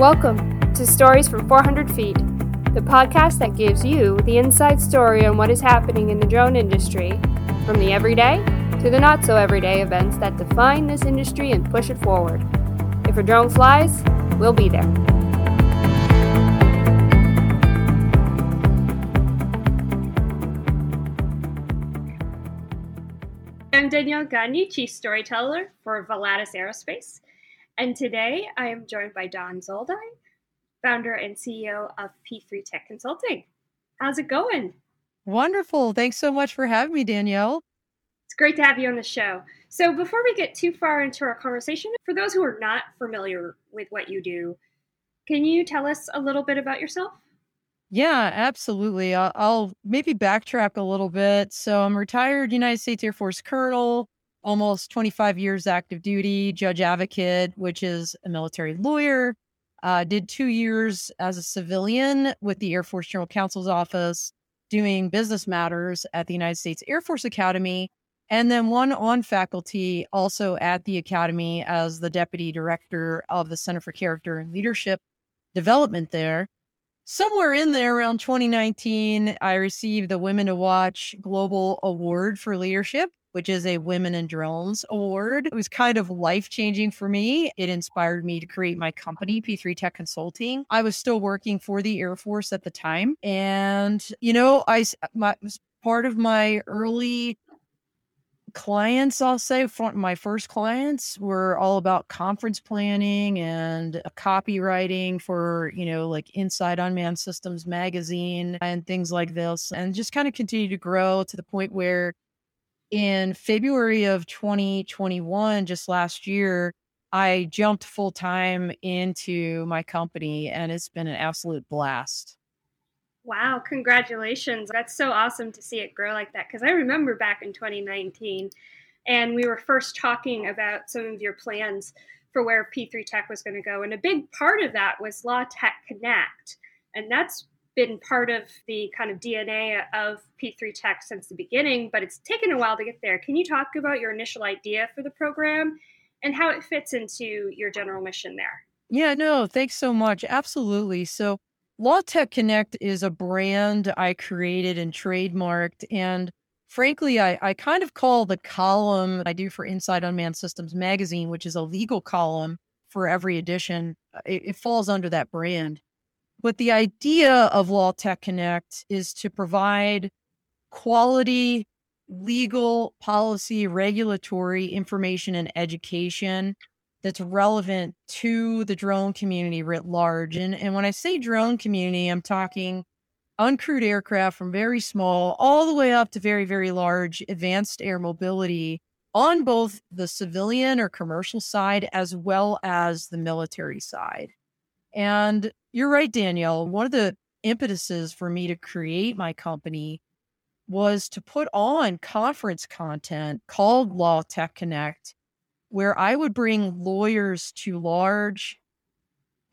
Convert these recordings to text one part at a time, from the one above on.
Welcome to Stories from 400 Feet, the podcast that gives you the inside story on what is happening in the drone industry, from the everyday to the not so everyday events that define this industry and push it forward. If a drone flies, we'll be there. I'm Danielle Gagne, Chief Storyteller for Volatus Aerospace. And today I am joined by Dawn Zoldi, founder and CEO of P3 Tech Consulting. How's it going? Wonderful. Thanks so much for having me, Danielle. It's great to have you on the show. So, before we get too far into our conversation, for those who are not familiar with what you do, can you tell us a little bit about yourself? Yeah, absolutely. I'll, I'll maybe backtrack a little bit. So, I'm retired United States Air Force colonel almost 25 years active duty, judge advocate, which is a military lawyer. Uh, did two years as a civilian with the Air Force General Counsel's office doing business matters at the United States Air Force Academy. And then one on faculty also at the Academy as the deputy director of the Center for Character and Leadership Development there. Somewhere in there around 2019, I received the Women to Watch Global Award for Leadership which is a Women in Drones award. It was kind of life changing for me. It inspired me to create my company, P3 Tech Consulting. I was still working for the Air Force at the time. And, you know, I my, was part of my early clients, I'll say, my first clients were all about conference planning and uh, copywriting for, you know, like Inside Unmanned Systems magazine and things like this, and just kind of continue to grow to the point where in February of 2021, just last year, I jumped full time into my company and it's been an absolute blast. Wow, congratulations. That's so awesome to see it grow like that. Because I remember back in 2019, and we were first talking about some of your plans for where P3 Tech was going to go. And a big part of that was Law Tech Connect. And that's been part of the kind of DNA of P3 Tech since the beginning, but it's taken a while to get there. Can you talk about your initial idea for the program and how it fits into your general mission there? Yeah, no, thanks so much. Absolutely. So, Law Tech Connect is a brand I created and trademarked. And frankly, I, I kind of call the column I do for Inside Unmanned Systems magazine, which is a legal column for every edition, uh, it, it falls under that brand. But the idea of Law Tech Connect is to provide quality legal policy, regulatory information and education that's relevant to the drone community writ large. And, and when I say drone community, I'm talking uncrewed aircraft from very small all the way up to very, very large advanced air mobility on both the civilian or commercial side as well as the military side. And you're right, Danielle. One of the impetuses for me to create my company was to put on conference content called Law Tech Connect, where I would bring lawyers to large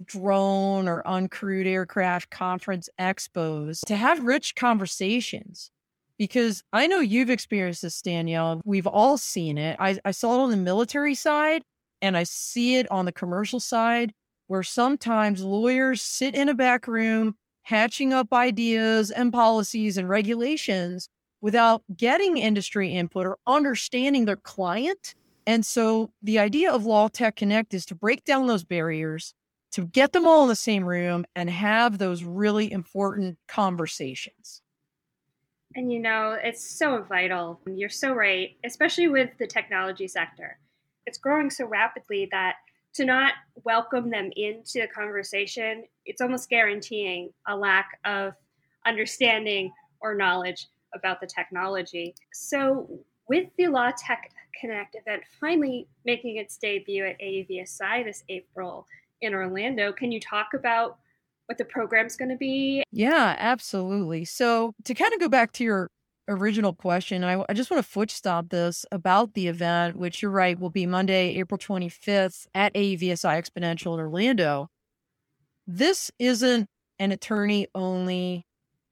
drone or uncrewed aircraft conference expos to have rich conversations. Because I know you've experienced this, Danielle. We've all seen it. I, I saw it on the military side and I see it on the commercial side where sometimes lawyers sit in a back room hatching up ideas and policies and regulations without getting industry input or understanding their client. And so the idea of Law Tech Connect is to break down those barriers, to get them all in the same room and have those really important conversations. And you know, it's so vital. You're so right, especially with the technology sector. It's growing so rapidly that to not welcome them into the conversation, it's almost guaranteeing a lack of understanding or knowledge about the technology. So, with the Law Tech Connect event finally making its debut at AUVSI this April in Orlando, can you talk about what the program's going to be? Yeah, absolutely. So, to kind of go back to your original question, I, I just want to foot stop this about the event, which you're right, will be Monday, April 25th at AUVSI Exponential in Orlando. This isn't an attorney only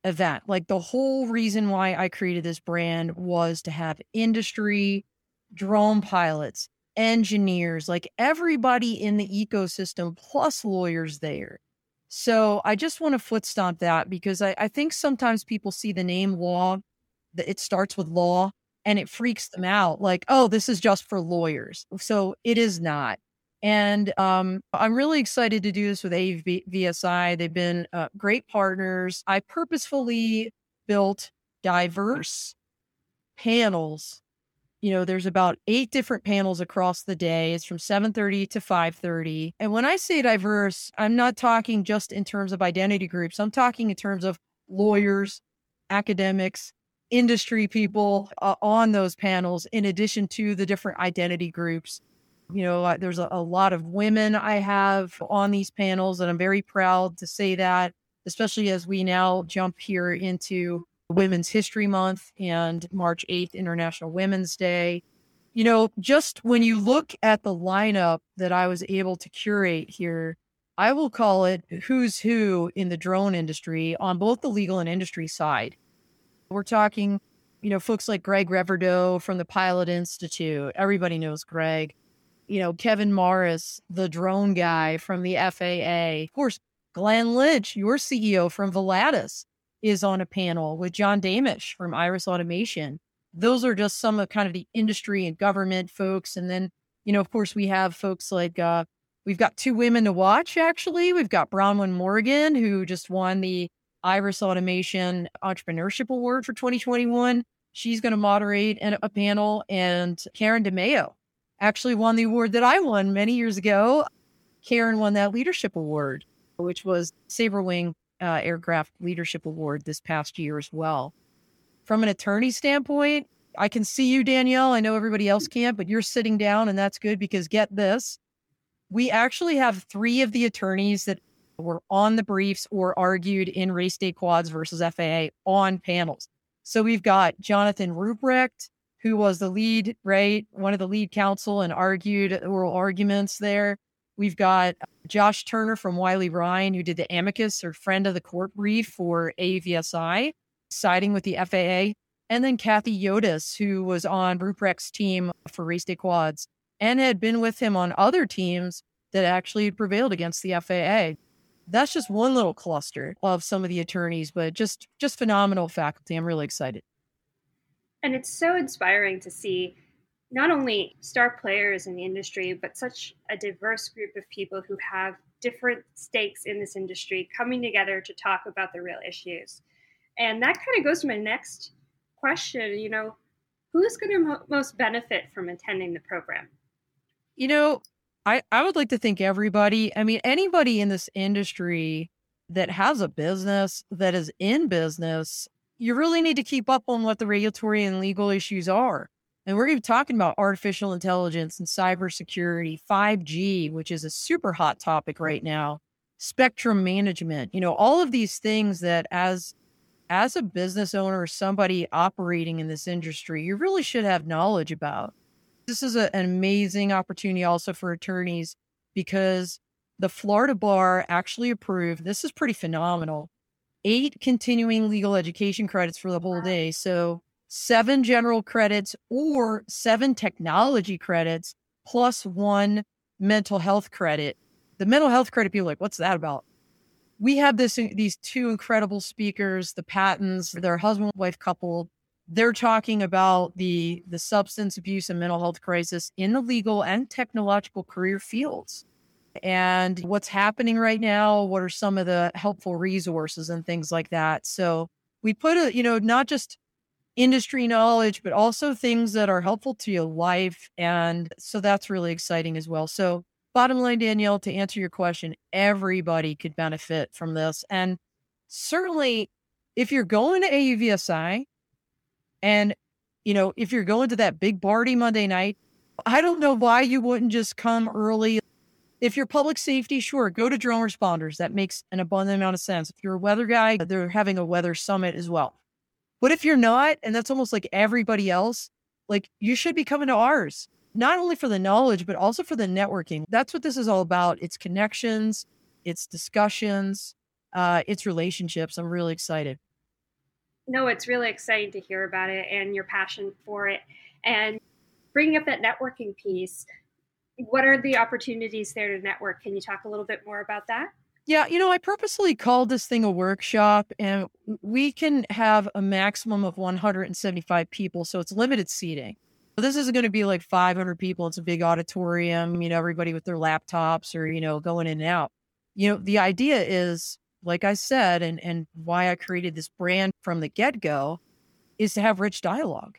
event. Like the whole reason why I created this brand was to have industry drone pilots, engineers, like everybody in the ecosystem, plus lawyers there. So I just want to foot stomp that because I, I think sometimes people see the name law, it starts with law, and it freaks them out like, oh, this is just for lawyers. So it is not. And um, I'm really excited to do this with AUVSI. They've been uh, great partners. I purposefully built diverse panels. You know, there's about eight different panels across the day. It's from 7:30 to 5:30. And when I say diverse, I'm not talking just in terms of identity groups. I'm talking in terms of lawyers, academics, industry people uh, on those panels, in addition to the different identity groups. You know, there's a, a lot of women I have on these panels, and I'm very proud to say that, especially as we now jump here into Women's History Month and March 8th, International Women's Day. You know, just when you look at the lineup that I was able to curate here, I will call it who's who in the drone industry on both the legal and industry side. We're talking, you know, folks like Greg Reverdiau from the Pilot Institute. Everybody knows Greg. You know, Kevin Morris, the drone guy from the FAA. Of course, Glenn Lynch, your CEO from Volatus, is on a panel with Jon Damush from Iris Automation. Those are just some of kind of the industry and government folks. And then, you know, of course, we have folks like uh, we've got two women to watch, actually. We've got Bronwyn Morgan, who just won the Iris Automation Entrepreneurship Award for 2021. She's going to moderate a panel, and Karen DeMeo actually won the award that I won many years ago. Karen won that leadership award, which was Sabrewing uh, Aircraft Leadership Award this past year as well. From an attorney standpoint, I can see you, Danielle. I know everybody else can't, but you're sitting down, and that's good because get this. We actually have three of the attorneys that were on the briefs or argued in race day quads versus FAA on panels. So we've got Jonathan Rupprecht, who was the lead, right? One of the lead counsel and argued oral arguments there. We've got uh, Josh Turner from Wiley Rein, who did the amicus or friend of the court brief for AUVSI, siding with the FAA. And then Kathy Yodice, who was on Rupprecht's team for race day quads and had been with him on other teams that actually prevailed against the FAA that's just one little cluster of some of the attorneys, but just just phenomenal faculty. I'm really excited. And it's so inspiring to see not only star players in the industry, but such a diverse group of people who have different stakes in this industry coming together to talk about the real issues. And that kind of goes to my next question. You know, who's going to mo- most benefit from attending the program? You know, I, I would like to think everybody, I mean, anybody in this industry that has a business that is in business, you really need to keep up on what the regulatory and legal issues are. And we're even talking about artificial intelligence and cybersecurity, 5G, which is a super hot topic right now, spectrum management, you know, all of these things that as as a business owner or somebody operating in this industry, you really should have knowledge about. This is a, an amazing opportunity also for attorneys because the Florida bar actually approved this is pretty phenomenal eight continuing legal education credits for the whole day. So, seven general credits or seven technology credits plus one mental health credit. The mental health credit, people like, what's that about? We have this these two incredible speakers, the Pattons, their husband wife couple they're talking about the the substance abuse and mental health crisis in the legal and technological career fields. And what's happening right now what are some of the helpful resources and things like that. So we put a you know not just industry knowledge but also things that are helpful to your life. And so that's really exciting as well. So bottom line danielle to answer your question everybody could benefit from this. And certainly if you're going to auvsi and, you know, if you're going to that big party Monday night, I don't know why you wouldn't just come early. If you're public safety, sure, go to drone responders. That makes an abundant amount of sense. If you're a weather guy, they're having a weather summit as well. But if you're not, and that's almost like everybody else, like you should be coming to ours, not only for the knowledge, but also for the networking. That's what this is all about. It's connections, it's discussions, uh, it's relationships. I'm really excited no, it's really exciting to hear about it and your passion for it. And bringing up that networking piece, what are the opportunities there to network? Can you talk a little bit more about that? Yeah, you know, I purposely called this thing a workshop, and we can have a maximum of 175 people. So it's limited seating. This isn't going to be like 500 people. It's a big auditorium, you know, everybody with their laptops or, you know, going in and out. You know, the idea is, like I said, and, and why I created this brand from the get go is to have rich dialogue.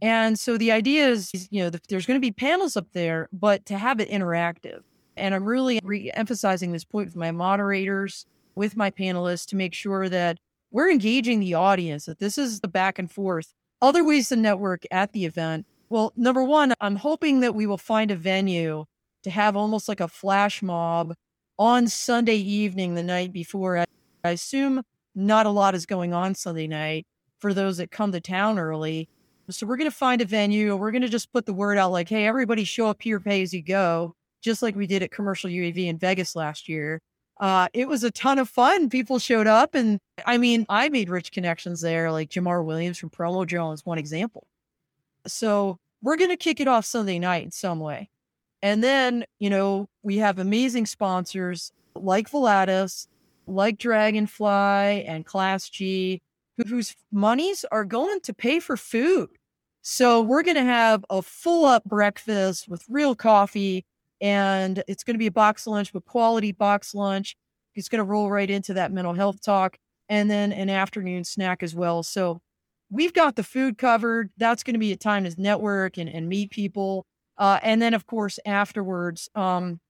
And so the idea is, you know, there's going to be panels up there, but to have it interactive. And I'm really re emphasizing this point with my moderators, with my panelists to make sure that we're engaging the audience, that this is the back and forth. Other ways to network at the event. Well, number one, I'm hoping that we will find a venue to have almost like a flash mob on Sunday evening, the night before. I assume not a lot is going on Sunday night for those that come to town early. So we're going to find a venue. We're going to just put the word out like, hey, everybody show up here, pay as you go just like we did at Commercial UAV in Vegas last year. Uh, it was a ton of fun. People showed up, and I mean, I made rich connections there. Like Jamar Williams from Promo Joe is one example. So we're going to kick it off Sunday night in some way. And then, you know, we have amazing sponsors like Volatus, like Dragonfly and Class G, whose monies are going to pay for food. So we're going to have a full up breakfast with real coffee and it's going to be a box lunch, but quality box lunch. It's going to roll right into that mental health talk and then an afternoon snack as well. So we've got the food covered. That's going to be a time to network and, and meet people. Uh, and then, of course, afterwards, um,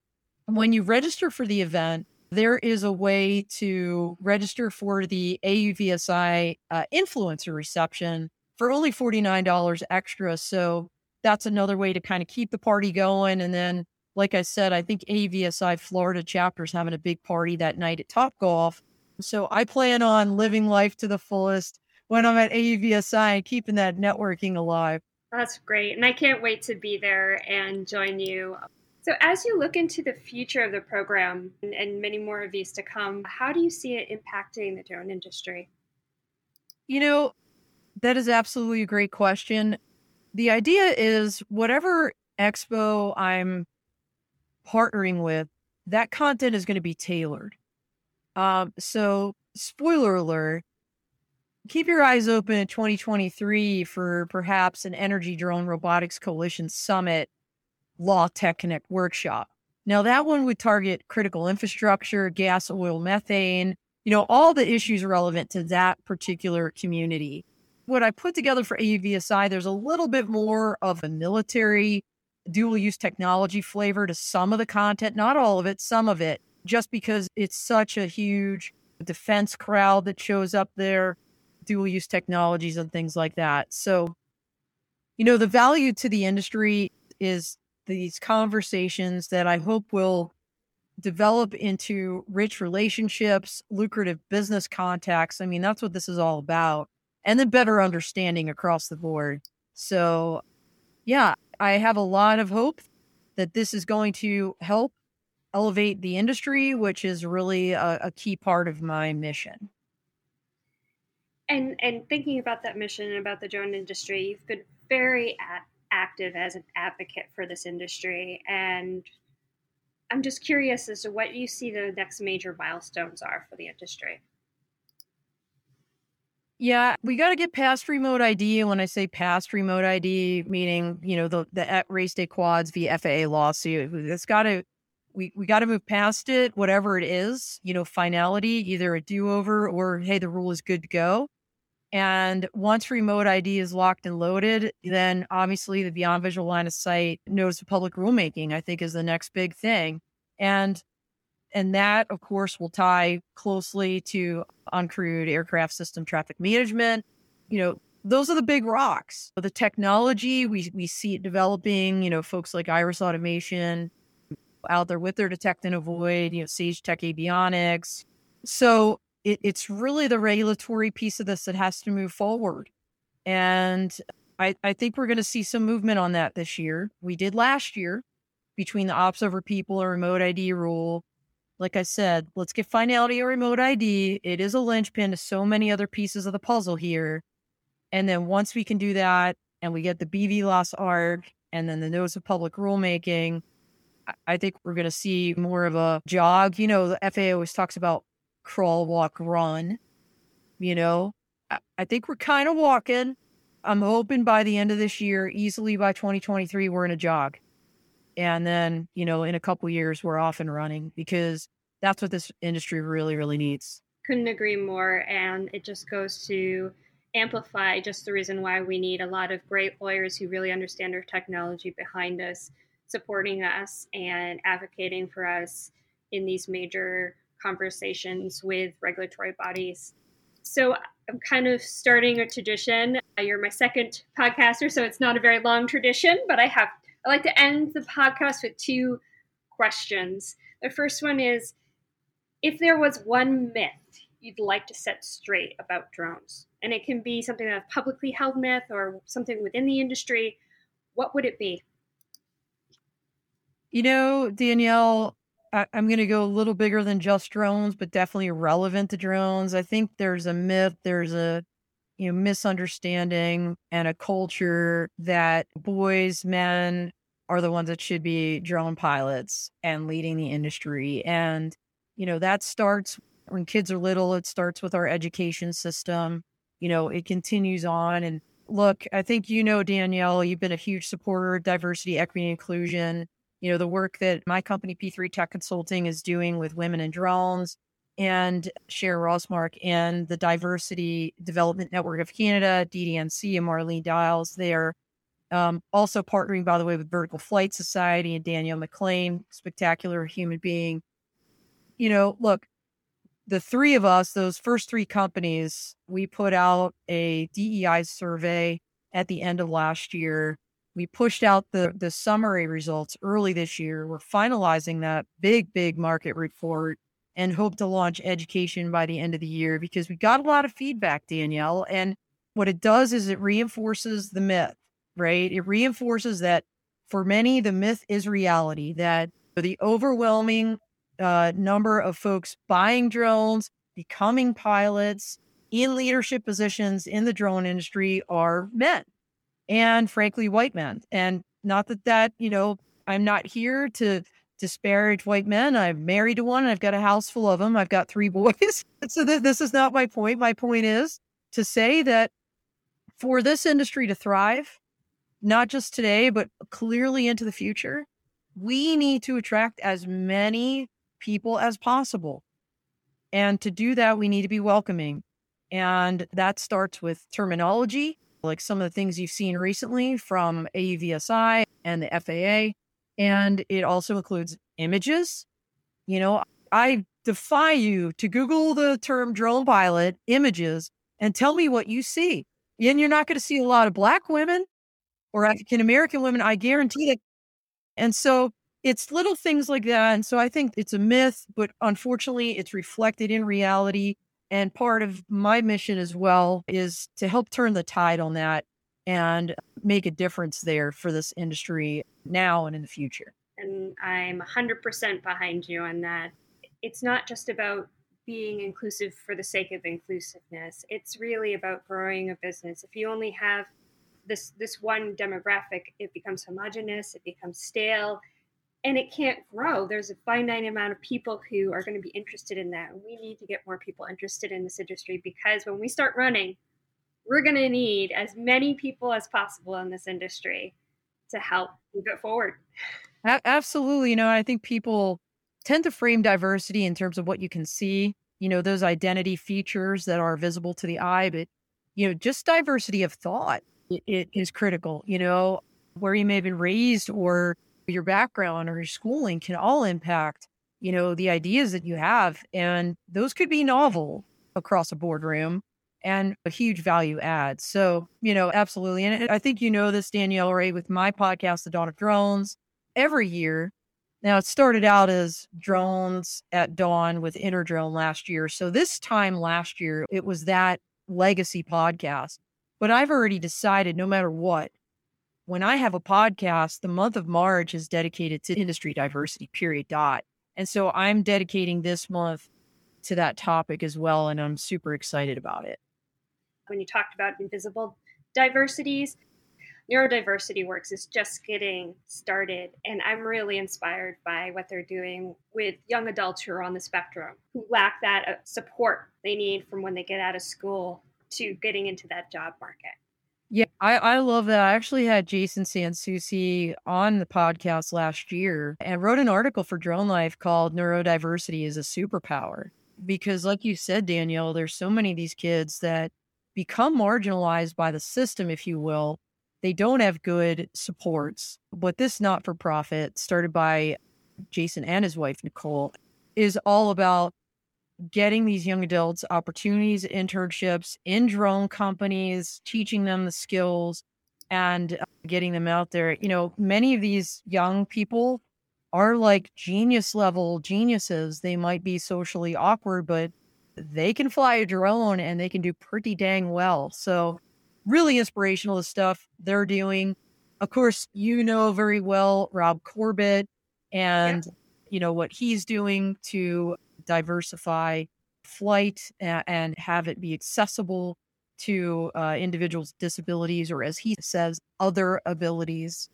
when you register for the event, there is a way to register for the AUVSI uh, influencer reception for only $49 extra. So that's another way to kind of keep the party going. And then like I said, I think AUVSI Florida chapter is having a big party that night at Top Golf. So I plan on living life to the fullest when I'm at AUVSI and keeping that networking alive. That's great. And I can't wait to be there and join you. So, as you look into the future of the program and, and many more of these to come, how do you see it impacting the drone industry? You know, that is absolutely a great question. The idea is whatever expo I'm partnering with, that content is going to be tailored. Um, so, spoiler alert, keep your eyes open in 2023 for perhaps an Energy Drone Robotics Coalition Summit Law Tech Connect workshop. Now, that one would target critical infrastructure, gas, oil, methane, you know, all the issues relevant to that particular community. What I put together for AUVSI, there's a little bit more of a military dual use technology flavor to some of the content, not all of it, some of it, just because it's such a huge defense crowd that shows up there, dual use technologies and things like that. So, you know, the value to the industry is these conversations that I hope will develop into rich relationships, lucrative business contacts. I mean, that's what this is all about. And then better understanding across the board. So, yeah, I have a lot of hope that this is going to help elevate the industry, which is really a, a key part of my mission. And and thinking about that mission and about the drone industry, you've been very a- active as an advocate for this industry, and I'm just curious as to what you see the next major milestones are for the industry. Yeah, we got to get past remote ID. When I say past remote ID, meaning you know the the race day quads via FAA lawsuit, it's got to we we got to move past it, whatever it is. You know, finality, either a do over or hey, the rule is good to go. And once remote ID is locked and loaded, then obviously the beyond visual line of sight notice of public rulemaking, I think, is the next big thing. And and that, of course, will tie closely to uncrewed aircraft system traffic management. You know, those are the big rocks. The technology, we, we see it developing, you know, folks like Iris Automation out there with their detect and avoid, you know, Sage Tech Avionics. So it, it's really the regulatory piece of this that has to move forward. And I, I think we're going to see some movement on that this year. We did last year between the ops over people and remote ID rule like I said, let's get finality or remote ID. It is a linchpin to so many other pieces of the puzzle here. And then once we can do that and we get the BVLOS ARC and then the notice of public rulemaking, I think we're going to see more of a jog. You know, the FAA always talks about crawl, walk, run. You know, I think we're kind of walking. I'm hoping by the end of this year, easily by 2023, we're in a jog. And then, you know, in a couple years, we're off and running because that's what this industry really, really needs. Couldn't agree more. And it just goes to amplify just the reason why we need a lot of great lawyers who really understand our technology behind us, supporting us and advocating for us in these major conversations with regulatory bodies. So I'm kind of starting a tradition. Uh, you're my second podcaster, so it's not a very long tradition, but I have I like to end the podcast with two questions. The first one is if there was one myth you'd like to set straight about drones, and it can be something that's publicly held myth or something within the industry, what would it be? You know, Danielle, I, am going to go a little bigger than just drones, but definitely relevant to drones. I think there's a myth, there's a you know misunderstanding and a culture that boys, men are the ones that should be drone pilots and leading the industry. And you know that starts when kids are little. It starts with our education system. You know, it continues on. And look, I think you know Danielle, you've been a huge supporter of diversity, equity, inclusion you know, the work that my company, P3 Tech Consulting, is doing with women in drones and Cher Rossmark and the Diversity Development Network of Canada, DDNC, and Marlene Dials. They're um, also partnering, by the way, with Vertical Flight Society and Danielle McLean, spectacular human being. You know, look, the three of us, those first three companies, we put out a DEI survey at the end of last year we pushed out the the summary results early this year. We're finalizing that big, big market report and hope to launch education by the end of the year because we got a lot of feedback, Danielle. And what it does is it reinforces the myth, right? It reinforces that for many, the myth is reality, that the overwhelming uh, number of folks buying drones, becoming pilots in leadership positions in the drone industry are men and frankly white men. And not that that, you know, I'm not here to disparage white men. I'm married to one and I've got a house full of them. I've got three boys. so th- this is not my point. My point is to say that for this industry to thrive, not just today, but clearly into the future, we need to attract as many people as possible. And to do that, we need to be welcoming. And that starts with terminology like some of the things you've seen recently from AUVSI and the FAA. And it also includes images. You know, I defy you to Google the term drone pilot images and tell me what you see. And you're not going to see a lot of Black women or African American women. I guarantee that. And so it's little things like that. And so I think it's a myth, but unfortunately, it's reflected in reality. And part of my mission as well is to help turn the tide on that and make a difference there for this industry now and in the future. And I'm 100% behind you on that. It's not just about being inclusive for the sake of inclusiveness. It's really about growing a business. If you only have this this one demographic, it becomes homogenous, it becomes stale, and it can't grow. There's a finite amount of people who are going to be interested in that. We need to get more people interested in this industry because when we start running, we're going to need as many people as possible in this industry to help move it forward. Absolutely. You know, I think people tend to frame diversity in terms of what you can see, you know, those identity features that are visible to the eye, but, you know, just diversity of thought it, it is critical, you know, where you may have been raised or your background or your schooling can all impact, you know, the ideas that you have. And those could be novel across a boardroom and a huge value add. So, you know, absolutely. And I think you know this, Danielle, Ray, With my podcast, The Dawn of Drones, every year. Now, it started out as drones at dawn with InterDrone last year. So, this time last year, it was that legacy podcast. But I've already decided no matter what, when I have a podcast, the month of March is dedicated to industry diversity, period, dot. And so I'm dedicating this month to that topic as well. And I'm super excited about it. When you talked about invisible diversities, Neurodiversity Works is just getting started, and I'm really inspired by what they're doing with young adults who are on the spectrum who lack that uh, support they need from when they get out of school to getting into that job market. Yeah, I, I love that. I actually had Jason San Souci on the podcast last year and wrote an article for Drone Life called Neurodiversity is a Superpower. Because, like you said, Danielle, there's so many of these kids that become marginalized by the system, if you will. They don't have good supports. But this not for profit, started by Jason and his wife, Nicole, is all about getting these young adults opportunities, internships in drone companies, teaching them the skills and uh, getting them out there. You know, many of these young people are like genius level geniuses. They might be socially awkward, but they can fly a drone and they can do pretty dang well. So, really inspirational the stuff they're doing. Of course, you know very well Rob Corbett and yeah. you know what he's doing to diversify flight and have it be accessible to uh, individuals' with disabilities, or as he says, other abilities.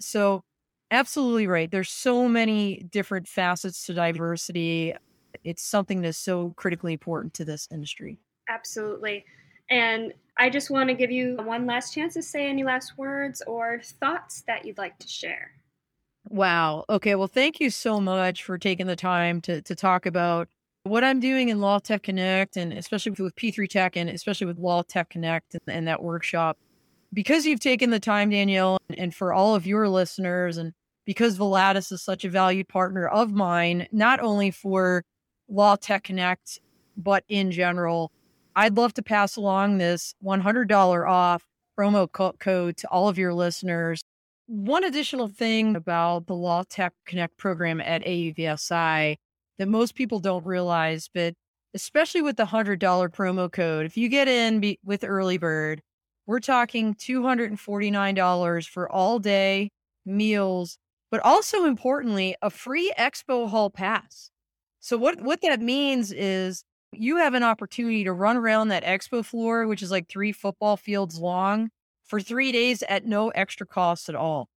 So, absolutely right. There's so many different facets to diversity. It's something that's so critically important to this industry. Absolutely. And I just want to give you one last chance to say any last words or thoughts that you'd like to share. Wow. Okay. Well, thank you so much for taking the time to to talk about what I'm doing in Law Tech Connect and especially with P3 Tech and especially with Law Tech Connect and, and that workshop. Because you've taken the time, Danielle, and, for all of your listeners, and because Volatus is such a valued partner of mine, not only for Law Tech Connect, but in general, I'd love to pass along this $100 off promo co- code to all of your listeners one additional thing about the Law Tech Connect program at AUVSI that most people don't realize, but especially with the $100 promo code, if you get in be- with Early Bird, we're talking $249 for all day meals, but also importantly, a free expo hall pass. So what what that means is you have an opportunity to run around that expo floor, which is like three football fields long, for three days at no extra cost at all.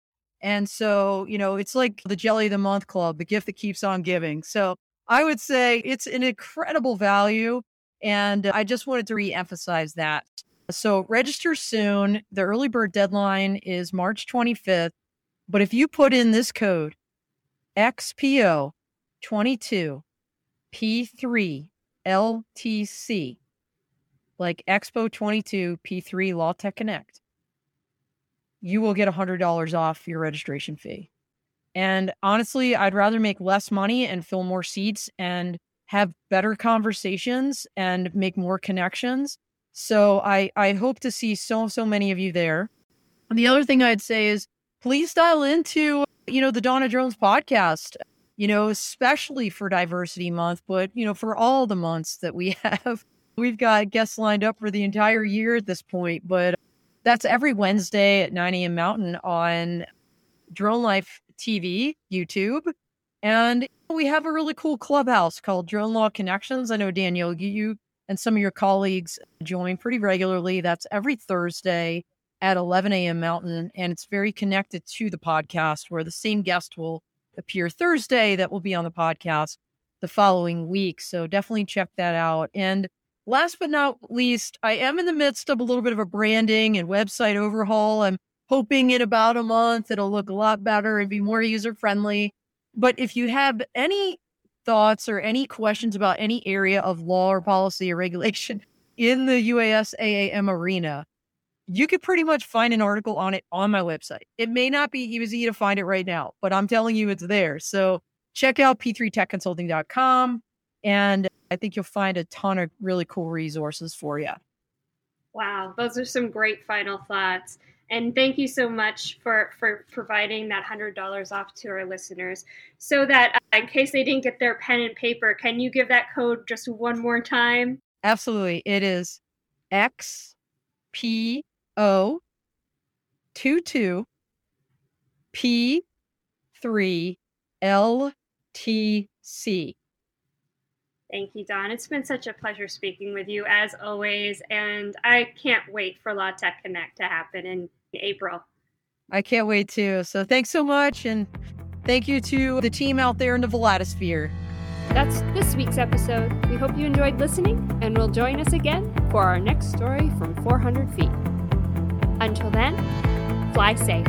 And so, you know, it's like the Jelly of the Month Club, the gift that keeps on giving. So I would say it's an incredible value. And I just wanted to re-emphasize that. So register soon. The early bird deadline is March 25th. But if you put in this code XPO 22 P3 LTC, like Expo 22 P3 Law Tech Connect, you will get $100 off your registration fee. And honestly, I'd rather make less money and fill more seats and have better conversations and make more connections. So I I hope to see so so many of you there. And the other thing I'd say is please dial into, you know, the Dawn of Drones podcast, you know, especially for diversity month, but you know, for all the months that we have. We've got guests lined up for the entire year at this point, but that's every Wednesday at 9 a.m. Mountain on Drone Life TV, YouTube. And we have a really cool clubhouse called Drone Law Connections. I know, Danielle, you and some of your colleagues join pretty regularly. That's every Thursday at 11 a.m. Mountain. And it's very connected to the podcast where the same guest will appear Thursday that will be on the podcast the following week. So definitely check that out. And last but not least, I am in the midst of a little bit of a branding and website overhaul. I'm hoping in about a month it'll look a lot better and be more user friendly. But if you have any thoughts or any questions about any area of law or policy or regulation in the UAS AAM arena, you could pretty much find an article on it on my website. It may not be easy to find it right now, but I'm telling you it's there. So check out p3techconsulting.com and I think you'll find a ton of really cool resources for you. Wow, those are some great final thoughts. And thank you so much for, for providing that $100 off to our listeners. So that uh, in case they didn't get their pen and paper, can you give that code just one more time? Absolutely. It is XPO 22 P3 LTC. Thank you, Dawn. It's been such a pleasure speaking with you as always, and I can't wait for Law Tech Connect to happen in April. I can't wait to. So thanks so much. And thank you to the team out there in the Vladisphere. That's this week's episode. We hope you enjoyed listening and will join us again for our next story from 400 feet. Until then, fly safe.